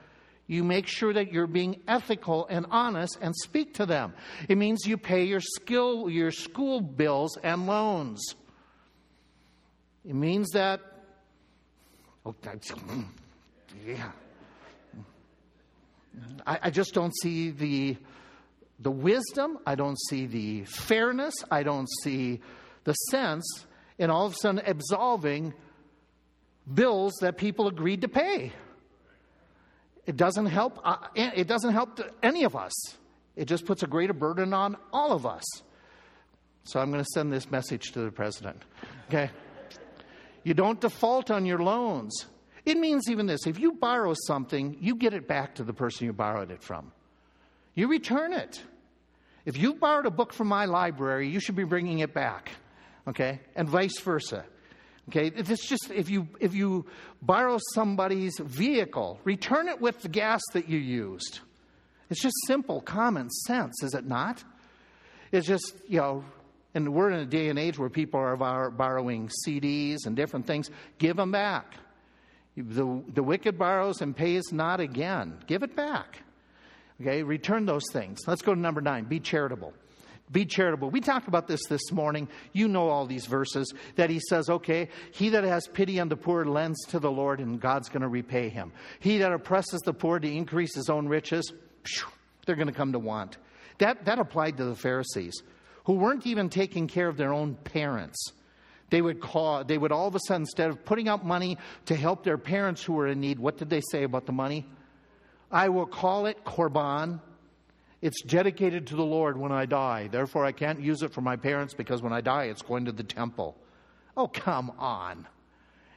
You make sure that you're being ethical and honest and speak to them. It means you pay your skill, your school bills and loans. It means that, oh, yeah. I, I just don't see the, the wisdom, I don't see the fairness, I don't see the sense in all of a sudden absolving bills that people agreed to pay. It doesn't help. Uh, it doesn't help any of us. It just puts a greater burden on all of us. So I'm going to send this message to the president. Okay. You don't default on your loans. It means even this if you borrow something, you get it back to the person you borrowed it from. You return it. If you borrowed a book from my library, you should be bringing it back. Okay? And vice versa. Okay? It's just if you if you borrow somebody's vehicle, return it with the gas that you used. It's just simple common sense, is it not? It's just, you know, and we're in a day and age where people are borrowing CDs and different things. Give them back. The, the wicked borrows and pays not again. Give it back. Okay, return those things. Let's go to number nine be charitable. Be charitable. We talked about this this morning. You know all these verses that he says, okay, he that has pity on the poor lends to the Lord, and God's going to repay him. He that oppresses the poor to increase his own riches, they're going to come to want. That, that applied to the Pharisees who weren't even taking care of their own parents. They would call, they would all of a sudden, instead of putting out money to help their parents who were in need, what did they say about the money? I will call it korban. It's dedicated to the Lord when I die. Therefore, I can't use it for my parents because when I die, it's going to the temple. Oh, come on.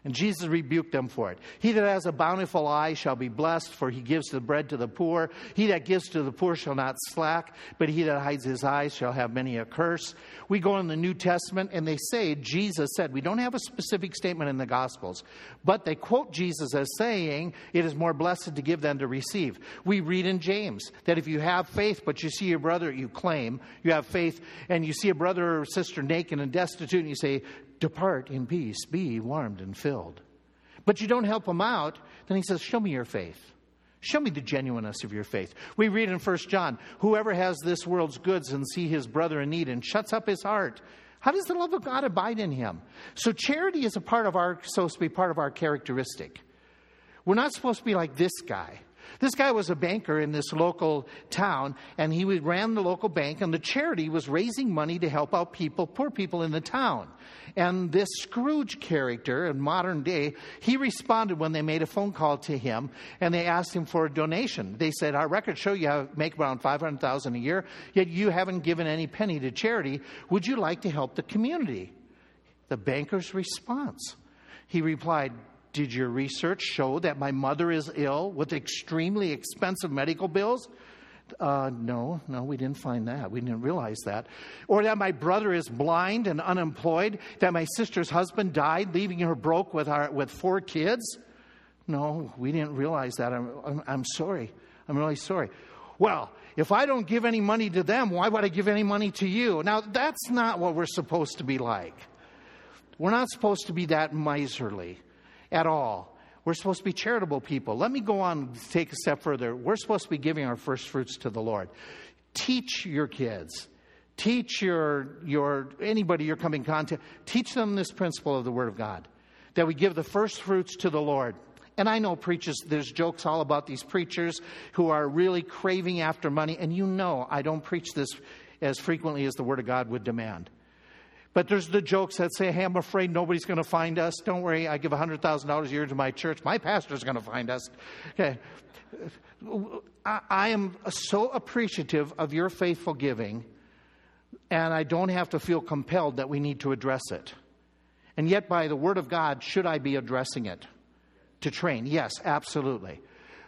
And Jesus rebuked them for it. He that has a bountiful eye shall be blessed, for he gives the bread to the poor. He that gives to the poor shall not slack, but he that hides his eyes shall have many a curse. We go in the New Testament and they say Jesus said, we don't have a specific statement in the Gospels, but they quote Jesus as saying, it is more blessed to give than to receive. We read in James that if you have faith, but you see your brother, you claim you have faith, and you see a brother or sister naked and destitute, and you say, Depart in peace, be warmed and filled. But you don't help them out, then he says, Show me your faith. Show me the genuineness of your faith. We read in 1 John, whoever has this world's goods and see his brother in need and shuts up his heart, how does the love of God abide in him? So charity is a part of our supposed to be part of our characteristic. We're not supposed to be like this guy. This guy was a banker in this local town, and he ran the local bank, and the charity was raising money to help out people, poor people in the town. And this Scrooge character in modern day, he responded when they made a phone call to him and they asked him for a donation. They said, Our records show you have, make around 500000 a year, yet you haven't given any penny to charity. Would you like to help the community? The banker's response. He replied, did your research show that my mother is ill with extremely expensive medical bills? Uh, no, no, we didn't find that. We didn't realize that. Or that my brother is blind and unemployed, that my sister's husband died, leaving her broke with, our, with four kids? No, we didn't realize that. I'm, I'm, I'm sorry. I'm really sorry. Well, if I don't give any money to them, why would I give any money to you? Now, that's not what we're supposed to be like. We're not supposed to be that miserly at all. We're supposed to be charitable people. Let me go on take a step further. We're supposed to be giving our first fruits to the Lord. Teach your kids. Teach your, your anybody you're coming in contact. Teach them this principle of the Word of God. That we give the first fruits to the Lord. And I know preachers, there's jokes all about these preachers who are really craving after money. And you know I don't preach this as frequently as the Word of God would demand. But there's the jokes that say, hey, I'm afraid nobody's going to find us. Don't worry, I give $100,000 a year to my church. My pastor's going to find us. Okay. I, am so appreciative of your faithful giving, and I don't have to feel compelled that we need to address it. And yet, by the Word of God, should I be addressing it? To train? Yes, absolutely.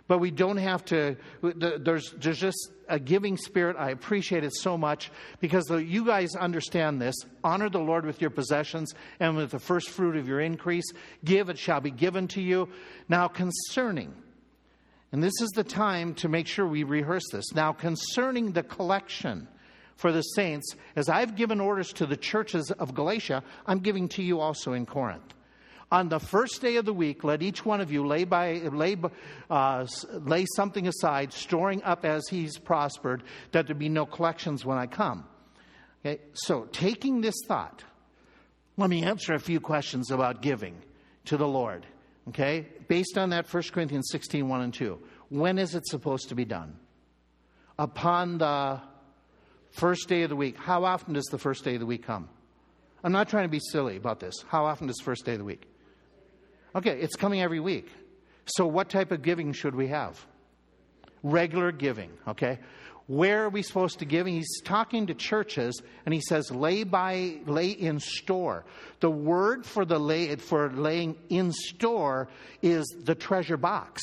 But we don't have to, there's, there's just a giving spirit. I appreciate it so much because you guys understand this. Honor the Lord with your possessions and with the first fruit of your increase. Give, it shall be given to you. Now, concerning, and this is the time to make sure we rehearse this. Now, concerning the collection for the saints, as I've given orders to the churches of Galatia, I'm giving to you also in Corinth. On the first day of the week, let each one of you lay, by, lay, uh, lay something aside, storing up as he's prospered, that there be no collections when I come. Okay, so taking this thought, let me answer a few questions about giving to the Lord. Okay, based on that 1 Corinthians 16 1 and 2. When is it supposed to be done? Upon the First day of the week. How often does the first day of the week come? I'm not trying to be silly about this. How often does the first day of the week? Okay, it's coming every week. So, what type of giving should we have? Regular giving, okay? Where are we supposed to give? He's talking to churches and he says, lay by, lay in store. The word for the lay, for laying in store is the treasure box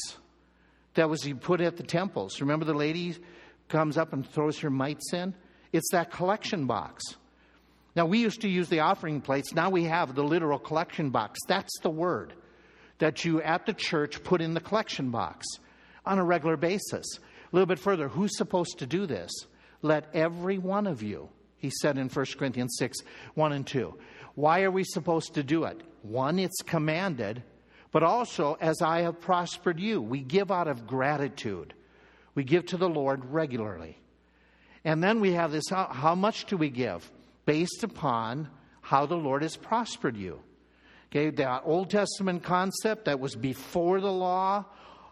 that was put at the temples. Remember the lady comes up and throws her mites in? It's that collection box. Now, we used to use the offering plates. Now we have the literal collection box. That's the word that you at the church put in the collection box on a regular basis. A little bit further, who's supposed to do this? Let every one of you, he said in 1 Corinthians 6 1 and 2. Why are we supposed to do it? One, it's commanded, but also, as I have prospered you, we give out of gratitude. We give to the Lord regularly. And then we have this how, how much do we give? Based upon how the Lord has prospered you. Okay, the Old Testament concept that was before the law,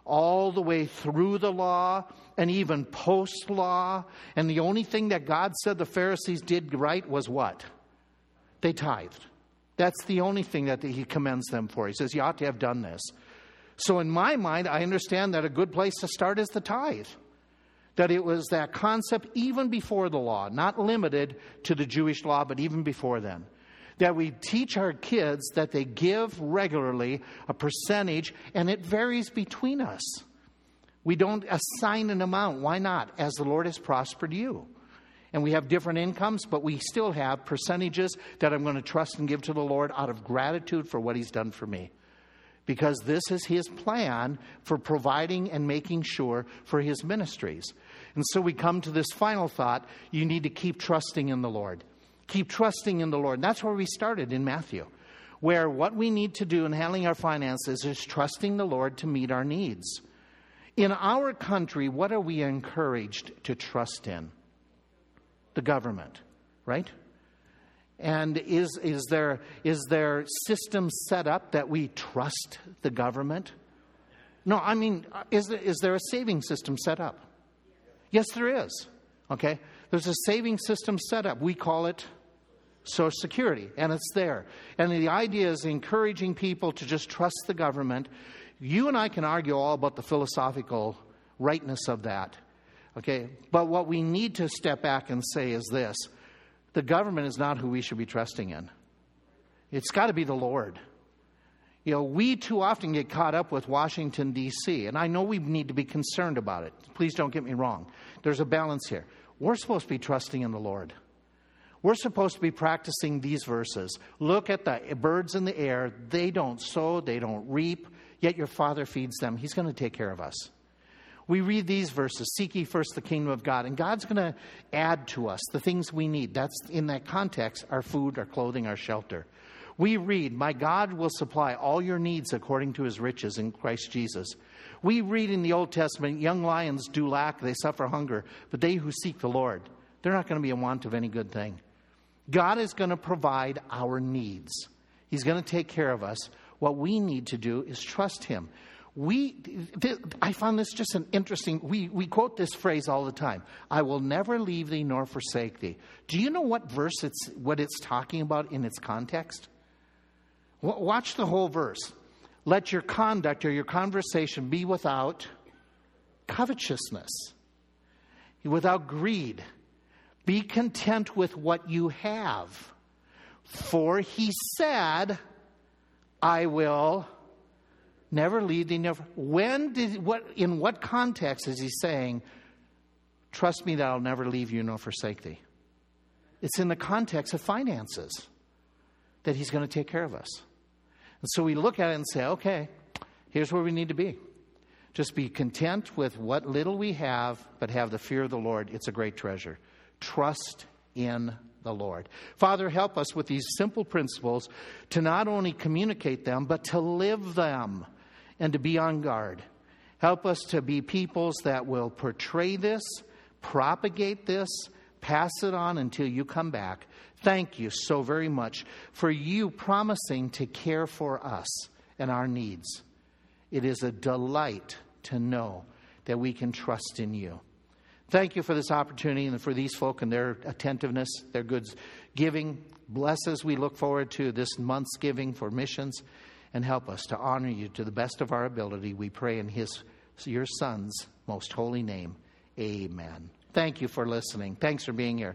all the way through the law, and even post law. And the only thing that God said the Pharisees did right was what? They tithed. That's the only thing that he commends them for. He says, You ought to have done this. So, in my mind, I understand that a good place to start is the tithe. That it was that concept even before the law, not limited to the Jewish law, but even before then that we teach our kids that they give regularly a percentage, and it varies between us. We don't assign an amount. Why not? As the Lord has prospered you. And we have different incomes, but we still have percentages that I'm going to trust and give to the Lord out of gratitude for what He's done for me. Because this is His plan for providing and making sure for His ministries. And so we come to this final thought you need to keep trusting in the Lord. Keep trusting in the Lord. That's where we started in Matthew, where what we need to do in handling our finances is trusting the Lord to meet our needs. In our country, what are we encouraged to trust in? The government, right? And is, is, there, is there systems set up that we trust the government? No, I mean, is there, is there a saving system set up? Yes, there is. Okay? There's a saving system set up. We call it Social Security, and it's there. And the idea is encouraging people to just trust the government. You and I can argue all about the philosophical rightness of that. Okay? But what we need to step back and say is this the government is not who we should be trusting in. It's got to be the Lord. You know, we too often get caught up with Washington, D.C., and I know we need to be concerned about it. Please don't get me wrong. There's a balance here. We're supposed to be trusting in the Lord. We're supposed to be practicing these verses. Look at the birds in the air. They don't sow, they don't reap, yet your Father feeds them. He's going to take care of us. We read these verses Seek ye first the kingdom of God, and God's going to add to us the things we need. That's in that context our food, our clothing, our shelter. We read, My God will supply all your needs according to his riches in Christ Jesus. We read in the Old Testament, young lions do lack, they suffer hunger, but they who seek the Lord, they're not going to be in want of any good thing. God is going to provide our needs. He's going to take care of us. What we need to do is trust Him. We, th- I found this just an interesting. We, we quote this phrase all the time. I will never leave thee nor forsake thee. Do you know what verse it's what it's talking about in its context? W- watch the whole verse. Let your conduct or your conversation be without covetousness, without greed. Be content with what you have. For he said, I will never leave thee, never. When did, what, in what context is he saying, Trust me that I'll never leave you nor forsake thee? It's in the context of finances that he's going to take care of us. And so we look at it and say, okay, here's where we need to be. Just be content with what little we have, but have the fear of the Lord. It's a great treasure. Trust in the Lord. Father, help us with these simple principles to not only communicate them, but to live them and to be on guard. Help us to be peoples that will portray this, propagate this, pass it on until you come back. Thank you so very much for you promising to care for us and our needs. It is a delight to know that we can trust in you. Thank you for this opportunity and for these folk and their attentiveness, their good giving. Bless as we look forward to this month's giving for missions and help us to honor you to the best of our ability. We pray in his your son's most holy name. Amen. Thank you for listening. Thanks for being here.